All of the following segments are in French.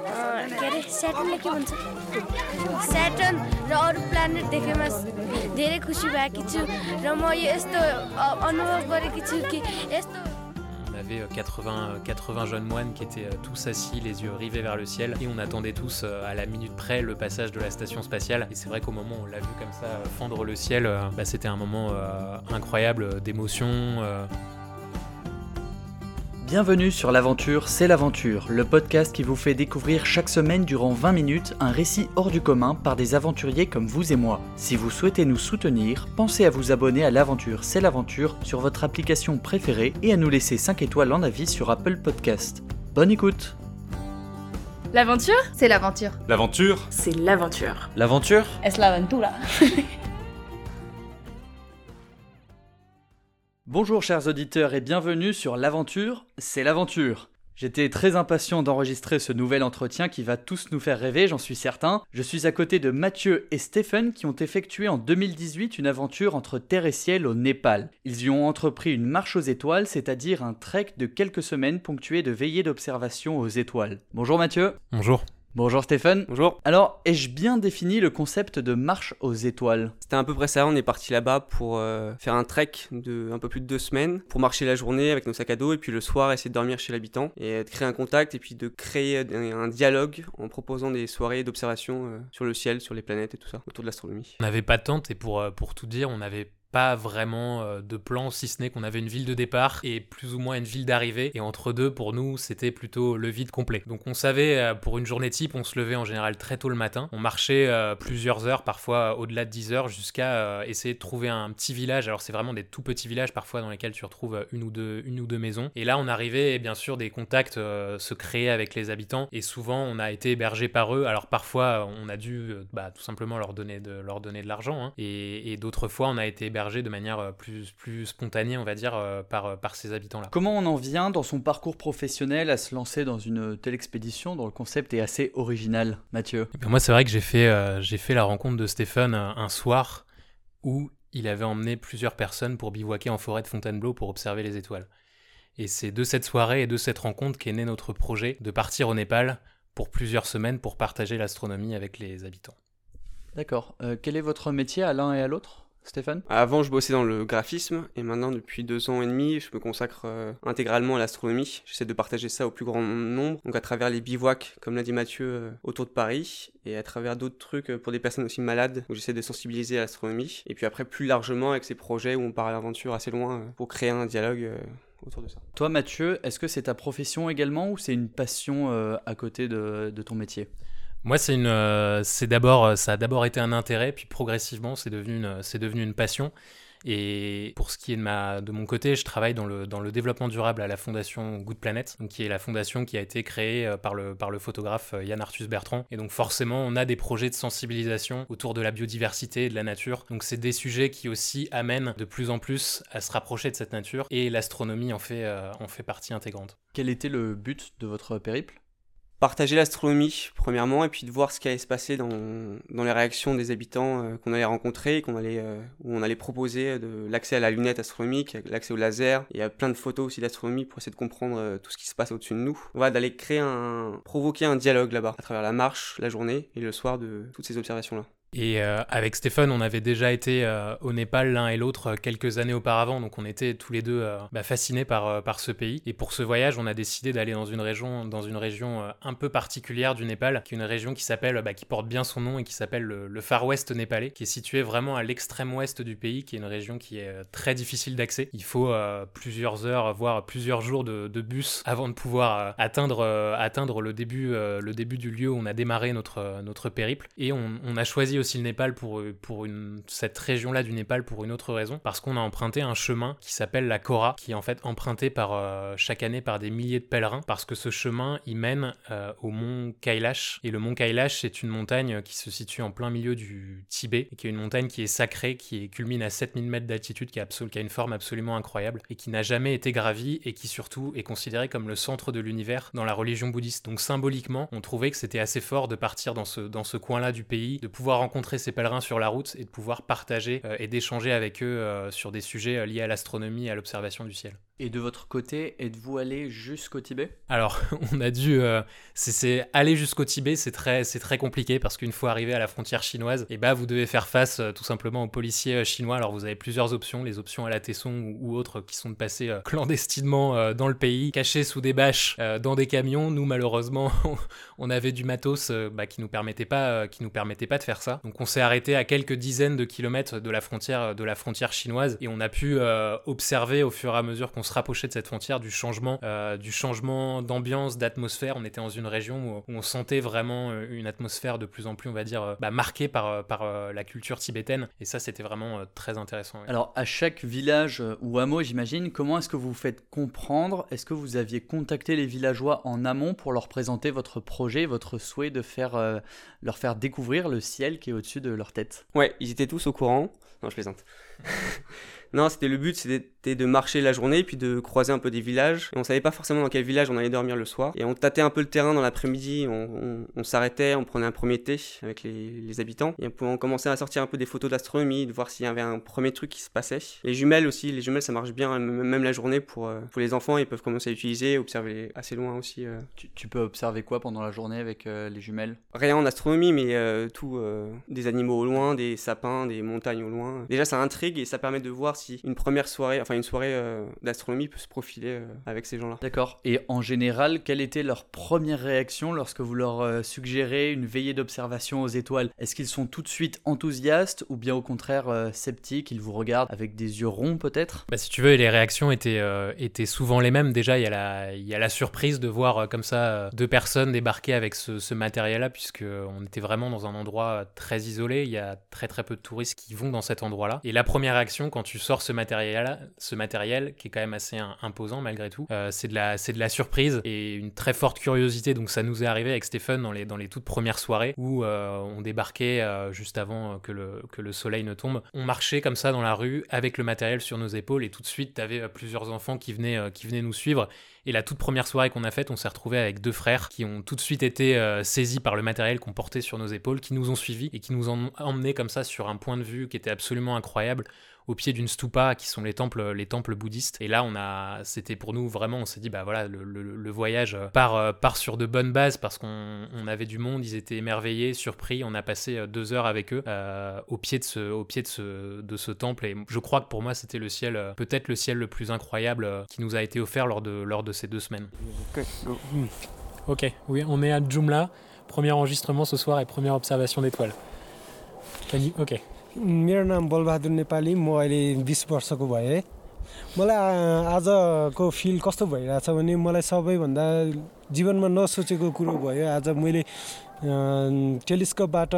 अँ, के अरे स्याटर्नलाई के भन्छ स्याटर्न र अरू प्लानेट देखेमा धेरै खुसी भएकी छु र म यो यस्तो अ- अनुभव गरेकी छु कि यस्तो On avait euh, 80, euh, 80 jeunes moines qui étaient euh, tous assis, les yeux rivés vers le ciel, et on attendait tous euh, à la minute près le passage de la station spatiale. Et c'est vrai qu'au moment où on l'a vu comme ça euh, fendre le ciel, euh, bah, c'était un moment euh, incroyable euh, d'émotion. euh, Bienvenue sur l'aventure, c'est l'aventure, le podcast qui vous fait découvrir chaque semaine durant 20 minutes un récit hors du commun par des aventuriers comme vous et moi. Si vous souhaitez nous soutenir, pensez à vous abonner à l'aventure, c'est l'aventure sur votre application préférée et à nous laisser 5 étoiles en avis sur Apple Podcast. Bonne écoute L'aventure C'est l'aventure. L'aventure C'est l'aventure. L'aventure Es la Bonjour chers auditeurs et bienvenue sur l'aventure, c'est l'aventure. J'étais très impatient d'enregistrer ce nouvel entretien qui va tous nous faire rêver, j'en suis certain. Je suis à côté de Mathieu et Stephen qui ont effectué en 2018 une aventure entre terre et ciel au Népal. Ils y ont entrepris une marche aux étoiles, c'est-à-dire un trek de quelques semaines ponctué de veillées d'observation aux étoiles. Bonjour Mathieu. Bonjour. Bonjour Stephen. Bonjour. Alors, ai-je bien défini le concept de marche aux étoiles? C'était à peu près ça, on est parti là-bas pour euh, faire un trek de un peu plus de deux semaines, pour marcher la journée avec nos sacs à dos et puis le soir essayer de dormir chez l'habitant et de créer un contact et puis de créer un, un dialogue en proposant des soirées d'observation euh, sur le ciel, sur les planètes et tout ça, autour de l'astronomie. On n'avait pas de tente et pour, euh, pour tout dire, on n'avait pas vraiment euh, de plan, si ce n'est qu'on avait une ville de départ et plus ou moins une ville d'arrivée. Et entre deux, pour nous, c'était plutôt le vide complet. Donc on savait, euh, pour une journée type, on se levait en général très tôt le matin. On marchait euh, plusieurs heures, parfois au-delà de 10 heures, jusqu'à essayer de trouver un petit village. Alors c'est vraiment des tout petits villages parfois dans lesquels tu retrouves une ou deux, une ou deux maisons. Et là, on arrivait et bien sûr des contacts se créaient avec les habitants. Et souvent, on a été hébergé par eux. Alors parfois, on a dû bah, tout simplement leur donner de, l'argent. hein. Et, et d'autres fois, on a été hébergé de manière euh, plus, plus spontanée, on va dire, euh, par, par ces habitants-là. Comment on en vient dans son parcours professionnel à se lancer dans une telle expédition dont le concept est assez original, Mathieu? Eh ben, moi, c'est vrai que j'ai fait, euh, j'ai fait la rencontre de Stéphane un, un soir où il avait emmené plusieurs personnes pour bivouaquer en forêt de Fontainebleau pour observer les étoiles. Et c'est de cette soirée et de cette rencontre qu'est né notre projet de partir au Népal pour plusieurs semaines pour partager l'astronomie avec les habitants. D'accord. Euh, quel est votre métier à l'un et à l'autre, Stéphane? Avant, je bossais dans le graphisme et maintenant, depuis deux ans et demi, je me consacre euh, intégralement à l'astronomie. J'essaie de partager ça au plus grand nombre, donc à travers les bivouacs, comme l'a dit Mathieu, euh, autour de Paris, et à travers d'autres trucs euh, pour des personnes aussi malades, où j'essaie de sensibiliser à l'astronomie. Et puis après, plus largement, avec ces projets où on part à l'aventure assez loin euh, pour créer un dialogue autour de ça. Toi, Mathieu, est-ce que c'est ta profession également ou c'est une passion à côté de, de ton métier? Moi, c'est une, euh, c'est d'abord, euh, ça a d'abord été un intérêt, puis progressivement, c'est devenu, une, c'est devenu une passion. Et pour ce qui est de, ma, de mon côté, je travaille dans le, dans le développement durable à la fondation Good Planet, qui est la fondation qui a été créée euh, par le, par le photographe Yann Arthus Bertrand. Et donc forcément, on a des projets de sensibilisation autour de la biodiversité et de la nature. Donc c'est des sujets qui aussi amènent de plus en plus à se rapprocher de cette nature, et l'astronomie en fait, en fait partie intégrante. Quel était le but de votre périple? Partager l'astronomie premièrement et puis de voir ce qui allait se passer dans, dans les réactions des habitants euh, qu'on allait rencontrer, qu'on allait, euh, où on allait proposer de l'accès à la lunette astronomique, l'accès au laser. Il y a plein de photos aussi d'astronomie pour essayer de comprendre euh, tout ce qui se passe au-dessus de nous. Voilà, d'aller créer un, provoquer un dialogue là-bas à travers la marche, la journée et le soir de toutes ces observations-là. Et euh, avec Stéphane, on avait déjà été euh, au Népal l'un et l'autre euh, quelques années auparavant, donc on était tous les deux euh, bah, fascinés par, euh, par ce pays. Et pour ce voyage, on a décidé d'aller dans une région, dans une région un peu particulière du Népal, qui est une région qui s'appelle, bah, qui porte bien son nom et qui s'appelle le, le Far West népalais, qui est située vraiment à l'extrême ouest du pays, qui est une région qui est très difficile d'accès. Il faut plusieurs heures, voire plusieurs jours de, de bus avant de pouvoir atteindre, atteindre le début, le début du lieu où on a démarré notre, notre périple. Et on, on a choisi aussi le Népal pour, pour une, cette région-là du Népal pour une autre raison, parce qu'on a emprunté un chemin qui s'appelle la Kora, qui est en fait emprunté par, euh, chaque année par des milliers de pèlerins, parce que ce chemin, il mène euh, au mont Kailash. Et le mont Kailash, c'est une montagne qui se situe en plein milieu du Tibet, et qui est une montagne qui est sacrée, qui culmine à 7000 mètres d'altitude, qui a une forme absolument incroyable, et qui n'a jamais été gravie, et qui surtout est considérée comme le centre de l'univers dans la religion bouddhiste. Donc symboliquement, on trouvait que c'était assez fort de partir dans ce, dans ce coin-là du pays, de pouvoir rencontrer ces pèlerins sur la route et de pouvoir partager euh, et d'échanger avec eux euh, sur des sujets euh, liés à l'astronomie et à l'observation du ciel. Et de votre côté, êtes-vous allé jusqu'au Tibet? Alors, on a dû. euh, c'est- aller jusqu'au Tibet, c'est très, très compliqué parce qu'une fois arrivé à la frontière chinoise, et bah, vous devez faire face euh, tout simplement aux policiers euh, chinois. Alors, vous avez plusieurs options, les options à la Tesson ou, autres qui sont de passer clandestinement dans le pays, cachés sous des bâches, dans des camions. Nous, malheureusement, on avait du matos bah, qui nous permettait pas, nous permettait pas de faire ça. Donc, on s'est arrêté à quelques dizaines de kilomètres de la frontière, de la frontière chinoise, et on a pu observer au fur et à mesure qu'on se rapprochait de cette frontière du changement, euh, du changement d'ambiance, d'atmosphère. On était dans une région où, où on sentait vraiment euh, une atmosphère de plus en plus, on va dire, euh, bah, marquée par, par la culture tibétaine, et ça, c'était vraiment euh, très intéressant. Alors, à chaque village ou hameau, j'imagine, comment est-ce que vous vous faites comprendre? Est-ce que vous aviez contacté les villageois en amont pour leur présenter votre projet, votre souhait de faire, euh, leur faire découvrir le ciel qui est au-dessus de leur tête? Ouais, ils étaient tous au courant. Non, je plaisante. non, c'était le but, c'était de marcher la journée, puis de croiser un peu des villages. Et on savait pas forcément dans quel village on allait dormir le soir. Et on tâtait un peu le terrain dans l'après-midi, on, on- on s'arrêtait, on prenait un premier thé avec les, les habitants. Et on commençait à sortir un peu des photos d'astronomie, de voir s'il y avait un premier truc qui se passait. Les jumelles aussi, les jumelles ça marche bien, même même la journée pour, euh, pour les enfants, ils peuvent commencer à utiliser, observer assez loin aussi. euh. tu, tu peux observer quoi pendant la journée avec euh, les jumelles? Rien en astronomie, mais tout, des animaux au loin, des sapins, des montagnes au loin. Déjà, ça intrigue et ça permet de voir si une première soirée, enfin une soirée euh, d'astronomie peut se profiler euh, avec ces gens-là. D'accord. Et en général, quelle était leur première réaction lorsque vous leur euh, suggérez une veillée d'observation aux étoiles? Est-ce qu'ils sont tout de suite enthousiastes ou bien au contraire euh, sceptiques? Ils vous regardent avec des yeux ronds peut-être? Bah, si tu veux, les réactions étaient, euh, étaient souvent les mêmes. Déjà, il y, a la- il y a la surprise de voir euh, comme ça euh, deux personnes débarquer avec ce, ce matériel-là, puisque on était vraiment dans un endroit très isolé. Il y a très très peu de touristes qui vont dans cet endroit-là. Et la première réaction quand tu sors ce matériel, ce matériel qui est quand même assez im- imposant malgré tout, euh, c'est de la, c'est de la surprise et une très forte curiosité. Donc ça nous est arrivé avec Stéphane dans les, dans les toutes premières soirées où euh, on débarquait euh, juste avant que le, que le soleil ne tombe. On marchait comme ça dans la rue avec le matériel sur nos épaules et tout de suite, tu avais plusieurs enfants qui venaient, qui venaient nous suivre. Et la toute première soirée qu'on a faite, on s'est retrouvé avec deux frères qui ont tout de suite été saisis par le matériel qu'on portait sur nos épaules, qui nous ont suivis et qui nous ont emmenés comme ça sur un point de vue qui était absolument incroyable au pied d'une stupa qui sont les temples les temples bouddhistes et là on a c'était pour nous vraiment on s'est dit bah voilà le, voyage euh, part sur de bonnes bases parce qu'on on avait du monde ils étaient émerveillés surpris on a passé euh, deux heures avec eux euh, au pied de ce au pied de ce de ce temple et je crois que pour moi c'était le ciel peut-être le ciel le plus incroyable qui nous a été offert lors de lors de ces deux semaines Ok, oui, on est à Joomla. Premier enregistrement ce soir et première observation d'étoiles. Ok. मेरो नाम बलबहादुर नेपाली म अहिले बिस वर्षको भएँ मलाई आजको फिल कस्तो भइरहेछ भने मलाई सबैभन्दा जीवनमा नसोचेको कुरो भयो आज मैले टेलिस्कोपबाट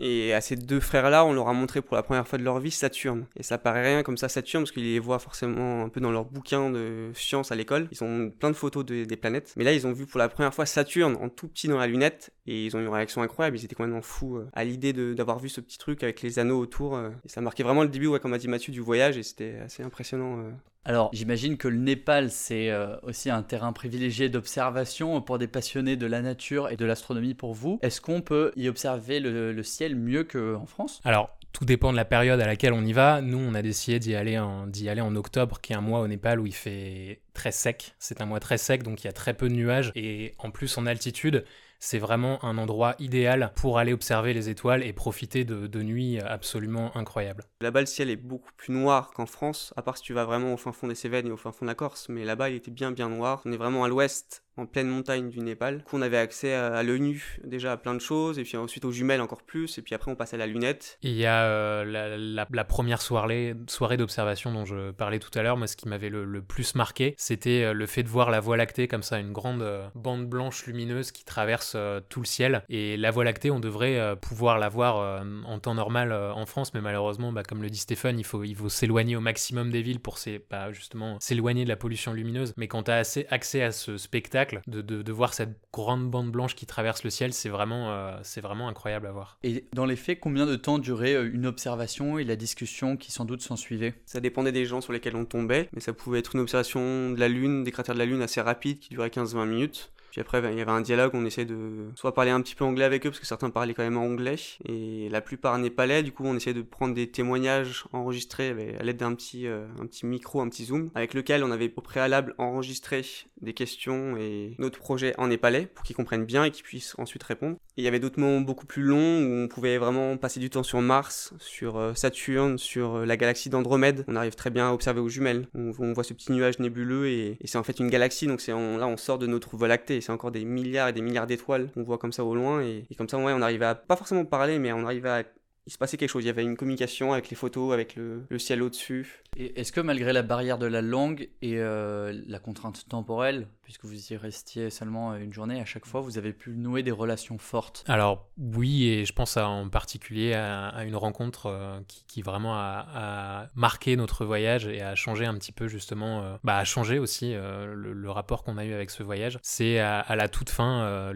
Et à ces deux frères-là, on leur a montré pour la première fois de leur vie Saturne. Et ça paraît rien comme ça Saturne, parce qu'ils les voient forcément un peu dans leurs bouquins de sciences à l'école. Ils ont plein de photos de- des planètes. Mais là, ils ont vu pour la première fois Saturne en tout petit dans la lunette. Et ils ont eu une réaction incroyable. Ils étaient complètement fous euh, à l'idée d'avoir vu ce petit truc avec les anneaux autour. euh. Et ça marquait vraiment le début, ouais, comme a dit Mathieu, du voyage. Et c'était assez impressionnant. Alors, j'imagine que le Népal, c'est euh, aussi un terrain privilégié d'observation pour des passionnés de la nature et de l'astronomie pour vous. Est-ce qu'on peut y observer le, le ciel mieux qu'en France? Alors, tout dépend de la période à laquelle on y va. Nous, on a décidé d'y aller, en, aller en octobre, qui est un mois au Népal où il fait très sec. C'est un mois très sec, donc il y a très peu de nuages. Et en plus, en altitude, c'est vraiment un endroit idéal pour aller observer les étoiles et profiter de, nuits absolument incroyables. Là-bas, le ciel est beaucoup plus noir qu'en France, à part si tu vas vraiment au fin fond des Cévennes et au fin fond de la Corse. Mais là-bas, il était bien, bien noir. On est vraiment à l'ouest, en pleine montagne du Népal. qu'on avait accès à, l'œil nu, déjà à plein de choses, et puis ensuite aux jumelles encore plus, et puis après, on passe à la lunette. Il y a euh, la, première soirée, soirée d'observation dont je parlais tout à l'heure. Moi, ce qui m'avait le, plus marqué, c'était euh, le fait de voir la Voie lactée comme ça, une grande euh, bande blanche lumineuse qui traverse tout le ciel. Et la Voie lactée, on devrait pouvoir la voir en temps normal en France, mais malheureusement, bah, comme le dit Stéphane, il faut, il faut s'éloigner au maximum des villes pour bah, justement s'éloigner de la pollution lumineuse. Mais quand tu as assez accès à ce spectacle, de, de- de voir cette grande bande blanche qui traverse le ciel, c'est vraiment, euh, c'est vraiment incroyable à voir. Et dans les faits, combien de temps durait euh, une observation et la discussion qui sans doute s'en suivait Ça dépendait des gens sur lesquels on tombait, mais ça pouvait être une observation de la Lune, des cratères de la Lune assez rapide qui durait 15-20 minutes. Puis après, il y avait un dialogue, on essayait de soit parler un petit peu anglais avec eux, parce que certains parlaient quand même en anglais, et la plupart népalais, du coup on essayait de prendre des témoignages enregistrés à l'aide d'un petit, euh, un petit micro, un petit zoom, avec lequel on avait au préalable enregistré des questions et notre projet en népalais, pour qu'ils comprennent bien et qu'ils puissent ensuite répondre. Et il y avait d'autres moments beaucoup plus longs, où on pouvait vraiment passer du temps sur Mars, sur euh, Saturne, sur euh, la galaxie d'Andromède, on arrive très bien à observer aux jumelles, on, voit ce petit nuage nébuleux, et, c'est en fait une galaxie, donc là on sort de notre voie lactée, c'est encore des milliards et des milliards d'étoiles qu'on voit comme ça au loin. Et, comme ça, ouais, on arrivait à pas forcément parler, mais on arrivait à il se passait quelque chose. Il y avait une communication avec les photos, avec le, ciel au-dessus. Et est-ce que malgré la barrière de la langue et euh, la contrainte temporelle, puisque vous y restiez seulement une journée à chaque fois, vous avez pu nouer des relations fortes Alors oui, et je pense en particulier à, une rencontre euh, qui, vraiment a, marqué notre voyage et a changé un petit peu justement, euh, bah, a changé aussi le, rapport qu'on a eu avec ce voyage. C'est à, la toute fin,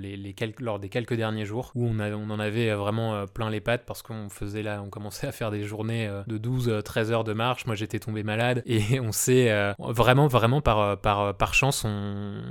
lors des quelques derniers jours, où on, en avait vraiment plein les pattes parce qu'on faisait là, on commençait à faire des journées de 12-13 heures de marche. Moi j'étais tombé malade et on s'est vraiment, vraiment par, par chance, on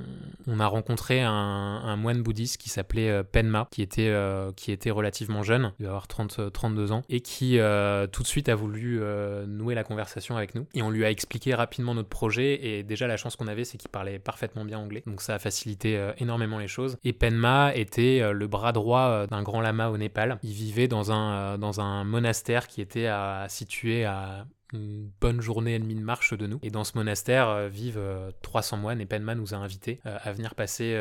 on a rencontré un, moine bouddhiste qui s'appelait euh, Penma, qui était, euh, qui était relativement jeune, il devait avoir 30, 32 ans, et qui euh, tout de suite a voulu nouer la conversation avec nous. Et on lui a expliqué rapidement notre projet, et déjà la chance qu'on avait, c'est qu'il parlait parfaitement bien anglais, donc ça a facilité énormément les choses. Et Penma était le bras droit d'un grand lama au Népal. Il vivait dans un, monastère qui était situé à une bonne journée et demie de marche de nous. Et dans ce monastère euh, vivent 300 euh, moines et Penma nous a invités euh, à venir passer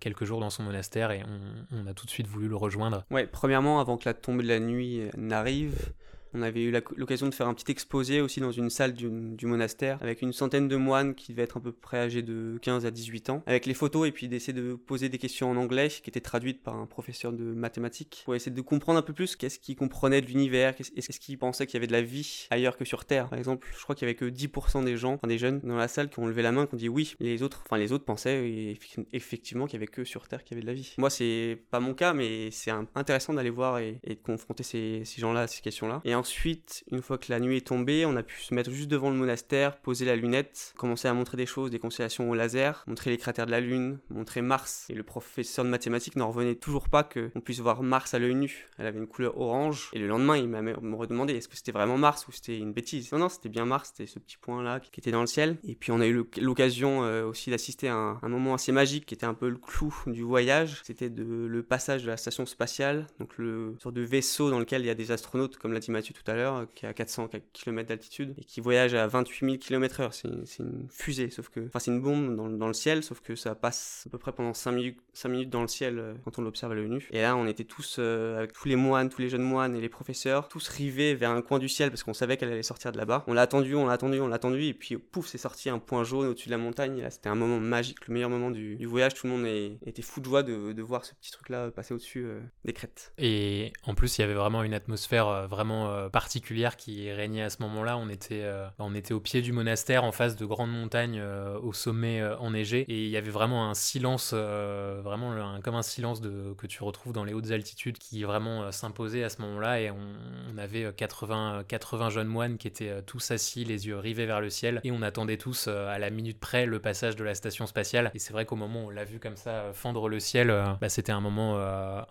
quelques jours dans son monastère et on, on, a tout de suite voulu le rejoindre. Ouais, premièrement, avant que la tombée de la nuit n'arrive, on avait eu l'occasion de faire un petit exposé aussi dans une salle du, monastère avec une centaine de moines qui devaient être à peu près âgés de 15 à 18 ans, avec les photos et puis d'essayer de poser des questions en anglais qui étaient traduites par un professeur de mathématiques pour essayer de comprendre un peu plus qu'est-ce qu'ils comprenaient de l'univers, est-ce qu'ils pensaient qu'il y avait de la vie ailleurs que sur Terre. Par exemple, je crois qu'il y avait que 10% des gens, enfin des jeunes dans la salle qui ont levé la main, qui ont dit oui. Les autres, enfin les autres pensaient effectivement qu'il y avait que sur Terre qu'il y avait de la vie. Moi, c'est pas mon cas, mais c'est intéressant d'aller voir et, de confronter ces, gens-là à ces questions-là. Ensuite, une fois que la nuit est tombée, on a pu se mettre juste devant le monastère, poser la lunette, commencer à montrer des choses, des constellations au laser, montrer les cratères de la Lune, montrer Mars. Et le professeur de mathématiques n'en revenait toujours pas qu'on puisse voir Mars à l'œil nu. Elle avait une couleur orange. Et le lendemain, il m'a redemandé est-ce que c'était vraiment Mars ou c'était une bêtise? Non, non, c'était bien Mars, c'était ce petit point-là qui était dans le ciel. Et puis on a eu l'occasion euh, aussi d'assister à un, moment assez magique qui était un peu le clou du voyage. C'était le passage de la station spatiale, donc le sorte de vaisseau dans lequel il y a des astronautes, comme l'a dit tout à l'heure, qui est à 400 km d'altitude et qui voyage à 28 000 km/h. C'est une fusée, sauf que. Enfin, c'est une bombe dans, dans, le ciel, sauf que ça passe à peu près pendant 5 minutes, 5 minutes dans le ciel euh, quand on l'observe à l'œil nu. Et là, on était tous, euh, avec tous les moines, tous les jeunes moines et les professeurs, tous rivés vers un coin du ciel parce qu'on savait qu'elle allait sortir de là-bas. On l'a attendu, on l'a attendu, on l'a attendu, et puis pouf, c'est sorti un point jaune au-dessus de la montagne. Et là, c'était un moment magique, le meilleur moment du, voyage. Tout le monde était fou de joie de, voir ce petit truc-là passer au-dessus euh, des crêtes. Et en plus, il y avait vraiment une atmosphère vraiment particulière qui régnait à ce moment-là. On était, euh, on était au pied du monastère, en face de grandes montagnes euh, au sommet euh, enneigé, et il y avait vraiment un silence, vraiment comme un silence que tu retrouves dans les hautes altitudes, qui vraiment s'imposait à ce moment-là. Et on, avait 80, 80 jeunes moines qui étaient tous assis, les yeux rivés vers le ciel, et on attendait tous à la minute près le passage de la station spatiale. Et c'est vrai qu'au moment où on l'a vu comme ça fendre le ciel, bah, c'était un moment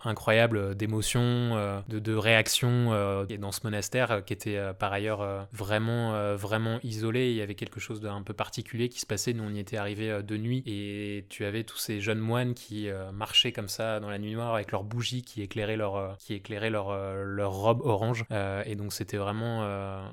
incroyable d'émotion, de, de réaction dans ce monastère qui était par ailleurs euh, vraiment, euh, vraiment isolé. Il y avait quelque chose d'un peu particulier qui se passait. Nous, on y était arrivé euh, de nuit et tu avais tous ces jeunes moines qui marchaient comme ça dans la nuit noire avec leurs bougies qui éclairaient leur, qui éclairaient leur, leur robe orange. et donc, c'était vraiment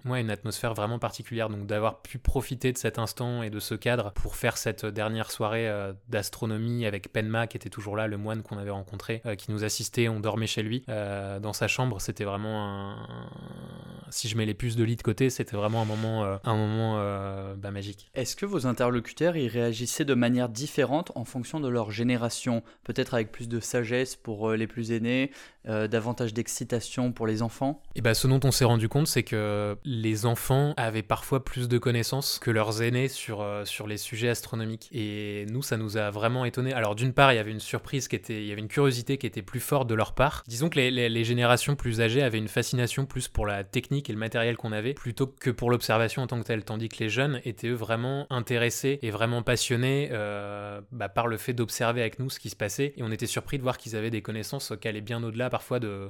ouais, une atmosphère vraiment particulière. Donc, d'avoir pu profiter de cet instant et de ce cadre pour faire cette dernière soirée d'astronomie avec Penma qui était toujours là, le moine qu'on avait rencontré, qui nous assistait. On dormait chez lui dans sa chambre. C'était vraiment un... Uh... Si je mets les plus de lit de côté, c'était vraiment un moment, euh, un moment euh, bah, magique. Est-ce que vos interlocuteurs y réagissaient de manière différente en fonction de leur génération? Peut-être avec plus de sagesse pour euh, les plus aînés, davantage d'excitation pour les enfants? Et bah, ce dont on s'est rendu compte, c'est que les enfants avaient parfois plus de connaissances que leurs aînés sur, sur les sujets astronomiques. Et nous, ça nous a vraiment étonnés. Alors d'une part, il y avait une surprise qui était, il y avait une curiosité qui était plus forte de leur part. Disons que les, les générations plus âgées avaient une fascination plus pour la technique technique et le matériel qu'on avait plutôt que pour l'observation en tant que telle. Tandis que les jeunes étaient eux vraiment intéressés et vraiment passionnés euh, bah, par le fait d'observer avec nous ce qui se passait. Et on était surpris de voir qu'ils avaient des connaissances qui allaient bien au-delà parfois de,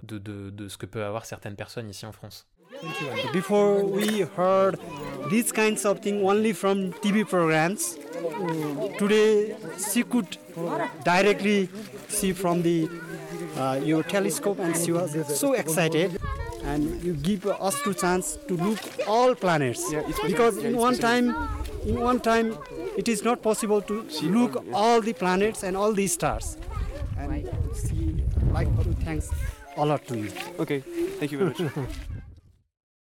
ce que peuvent avoir certaines personnes ici en France. Before we heard these kinds of things only from TV programs. Today she could directly see from the uh, your telescope and she was so excited and you give us two chance to look all planets. Because in one time in one time it is not possible to look all the planets and all the stars. And she like to thanks a lot to you. Okay, thank you very much.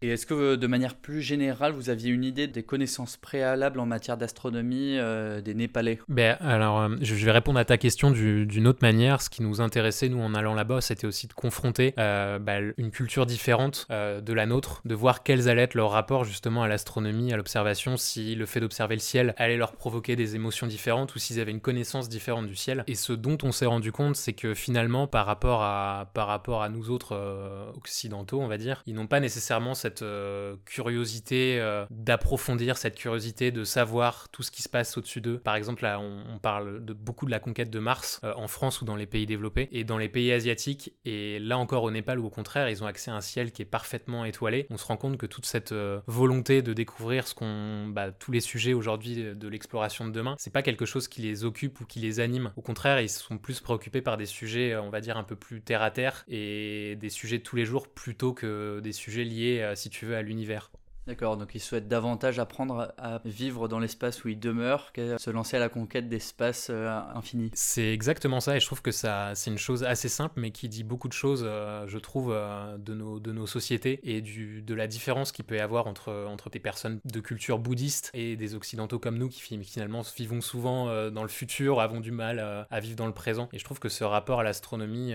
Et est-ce que de manière plus générale, vous aviez une idée des connaissances préalables en matière d'astronomie euh, des Népalais? Ben, alors, euh, je vais répondre à ta question du- d'une autre manière. Ce qui nous intéressait, nous, en allant là-bas, c'était aussi de confronter euh, bah, une culture différente euh, de la nôtre, de voir quels allaient être leurs rapports justement à l'astronomie, à l'observation, si le fait d'observer le ciel allait leur provoquer des émotions différentes ou s'ils avaient une connaissance différente du ciel. Et ce dont on s'est rendu compte, c'est que finalement, par rapport à, par rapport à nous autres euh, occidentaux, on va dire, ils n'ont pas nécessairement cette euh, curiosité euh, d'approfondir, cette curiosité de savoir tout ce qui se passe au-dessus d'eux. Par exemple, là, on, parle beaucoup de la conquête de Mars euh, en France ou dans les pays développés et dans les pays asiatiques. Et là encore au Népal, ou au contraire, ils ont accès à un ciel qui est parfaitement étoilé. On se rend compte que toute cette volonté de découvrir ce qu'on, bah, tous les sujets aujourd'hui de l'exploration de demain, c'est pas quelque chose qui les occupe ou qui les anime. Au contraire, ils sont plus préoccupés par des sujets, on va dire, un peu plus terre à terre et des sujets de tous les jours plutôt que des sujets liés, euh, si tu veux, à l'univers. D'accord, donc ils souhaitent davantage apprendre à vivre dans l'espace où ils demeurent qu'à se lancer à la conquête d'espaces euh, infinis. C'est exactement ça, et je trouve que ça, c'est une chose assez simple, mais qui dit beaucoup de choses, euh, je trouve, euh, de, nos, de nos sociétés et du, de la différence qu'il peut y avoir entre, entre des personnes de culture bouddhiste et des occidentaux comme nous, qui fi- finalement vivons souvent euh, dans le futur, avons du mal à vivre dans le présent. Et je trouve que ce rapport à l'astronomie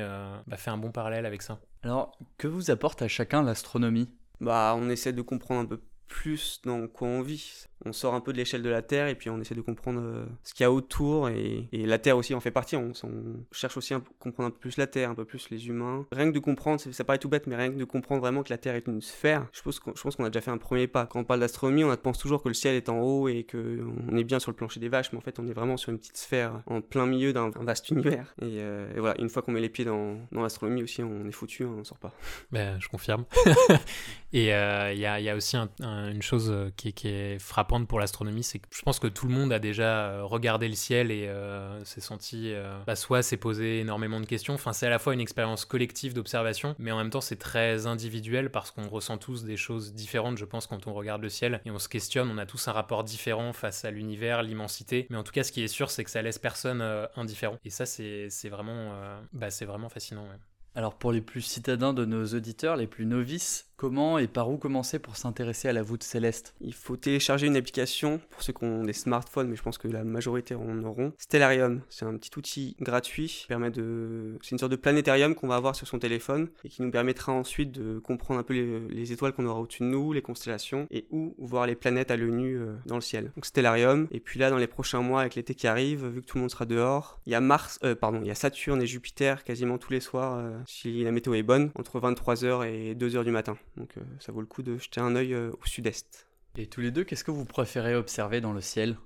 bah, fait un bon parallèle avec ça. Alors, que vous apporte à chacun l'astronomie? Bah, on essaie de comprendre un peu plus dans quoi on vit. On sort un peu de l'échelle de la Terre et puis on essaie de comprendre euh, ce qu'il y a autour et, et la Terre aussi en fait partie. On, on cherche aussi à comprendre un peu plus la Terre, un peu plus les humains. Rien que de comprendre, ça paraît tout bête, mais rien que de comprendre vraiment que la Terre est une sphère, je pense qu'on je pense qu'on a déjà fait un premier pas. Quand on parle d'astronomie, on pense toujours que le ciel est en haut et qu'on est bien sur le plancher des vaches, mais en fait on est vraiment sur une petite sphère en plein milieu d'un vaste univers. Et, euh, et voilà, une fois qu'on met les pieds dans, dans l'astronomie aussi, on est foutu, hein, on sort pas. Ben, je confirme. et euh, il y, a, il y a aussi un- un- une chose qui est frappante pour l'astronomie, c'est que je pense que tout le monde a déjà euh, regardé le ciel et euh, s'est senti, euh, bah, soit s'est posé énormément de questions. Enfin, c'est à la fois une expérience collective d'observation, mais en même temps c'est très individuel parce qu'on ressent tous des choses différentes, je pense, quand on regarde le ciel et on se questionne. On a tous un rapport différent face à l'univers, l'immensité. Mais en tout cas, ce qui est sûr, c'est que ça laisse personne euh, indifférent. Et ça, c'est vraiment, bah, c'est vraiment fascinant. Alors pour les plus citadins de nos auditeurs, les plus novices, comment et par où commencer pour s'intéresser à la voûte céleste? Il faut télécharger une application pour ceux qui ont des smartphones, mais je pense que la majorité en auront. Stellarium, c'est un petit outil gratuit qui permet de. C'est une sorte de planétarium qu'on va avoir sur son téléphone et qui nous permettra ensuite de comprendre un peu les, les étoiles qu'on aura au-dessus de nous, les constellations et où voir les planètes à l'œil nu euh, dans le ciel. Donc Stellarium. Et puis là, dans les prochains mois, avec l'été qui arrive, vu que tout le monde sera dehors, il y a Mars, euh, pardon, il y a Saturne et Jupiter quasiment tous les soirs euh, si la météo est bonne, entre 23h et 2h du matin. Donc euh, ça vaut le coup de jeter un œil euh, au sud-est. Et tous les deux, qu'est-ce que vous préférez observer dans le ciel?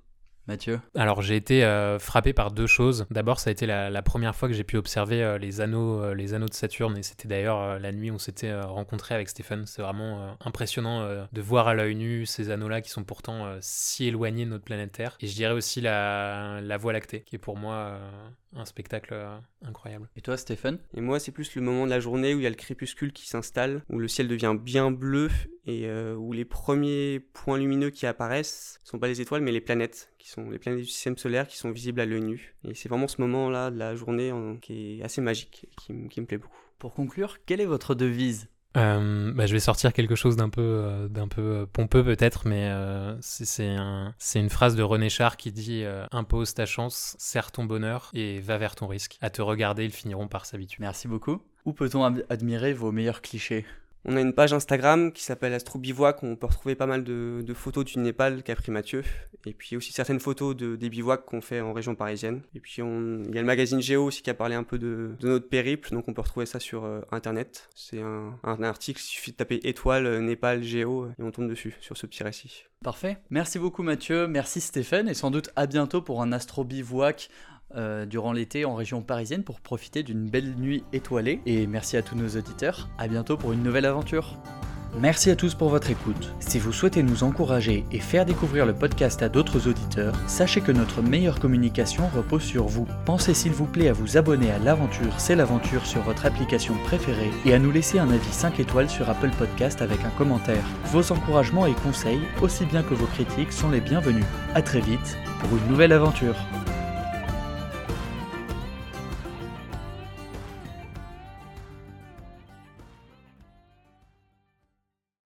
Mathieu Alors j'ai été euh, frappé par deux choses. D'abord, ça a été la, la première fois que j'ai pu observer euh, les anneaux, euh, les anneaux de Saturne, et c'était d'ailleurs euh, la nuit où on s'était euh, rencontré avec Stéphane. C'est vraiment euh, impressionnant euh, de voir à l'œil nu ces anneaux-là qui sont pourtant euh, si éloignés de notre planète Terre. Et je dirais aussi la, la Voie lactée, qui est pour moi euh, un spectacle euh, incroyable. Et toi, Stéphane Et moi, c'est plus le moment de la journée où il y a le crépuscule qui s'installe, où le ciel devient bien bleu et euh, où les premiers points lumineux qui apparaissent sont pas les étoiles, mais les planètes, qui sont les planètes du système solaire qui sont visibles à l'œil nu. Et c'est vraiment ce moment-là de la journée en- qui est assez magique, et qui, me plaît beaucoup. Pour conclure, quelle est votre devise? Euh, bah, je vais sortir quelque chose d'un peu, euh, d'un peu euh, pompeux peut-être, mais euh, c'est c'est un, c'est une phrase de René Char qui dit euh, Impose ta chance, serre ton bonheur et va vers ton risque. À te regarder, ils finiront par s'habituer. Merci beaucoup. Où peut-on ad- admirer vos meilleurs clichés? On a une page Instagram qui s'appelle Astro Bivouac, où on peut retrouver pas mal de, photos du Népal qu'a pris Mathieu, et puis aussi certaines photos de, des bivouacs qu'on fait en région parisienne. Et puis il y a le magazine Géo aussi qui a parlé un peu de, notre périple, donc on peut retrouver ça sur euh, internet. C'est un, article, il suffit de taper étoile euh, Népal Géo et on tombe dessus sur ce petit récit. Parfait. Merci beaucoup Mathieu, merci Stéphane, et sans doute à bientôt pour un Astro Bivouac euh, durant l'été en région parisienne pour profiter d'une belle nuit étoilée. Et merci à tous nos auditeurs. À bientôt pour une nouvelle aventure. Merci à tous pour votre écoute. Si vous souhaitez nous encourager et faire découvrir le podcast à d'autres auditeurs, sachez que notre meilleure communication repose sur vous. Pensez s'il vous plaît à vous abonner à l'aventure C'est l'aventure sur votre application préférée et à nous laisser un avis 5 étoiles sur Apple Podcast avec un commentaire. Vos encouragements et conseils, aussi bien que vos critiques, sont les bienvenus. A très vite pour une nouvelle aventure.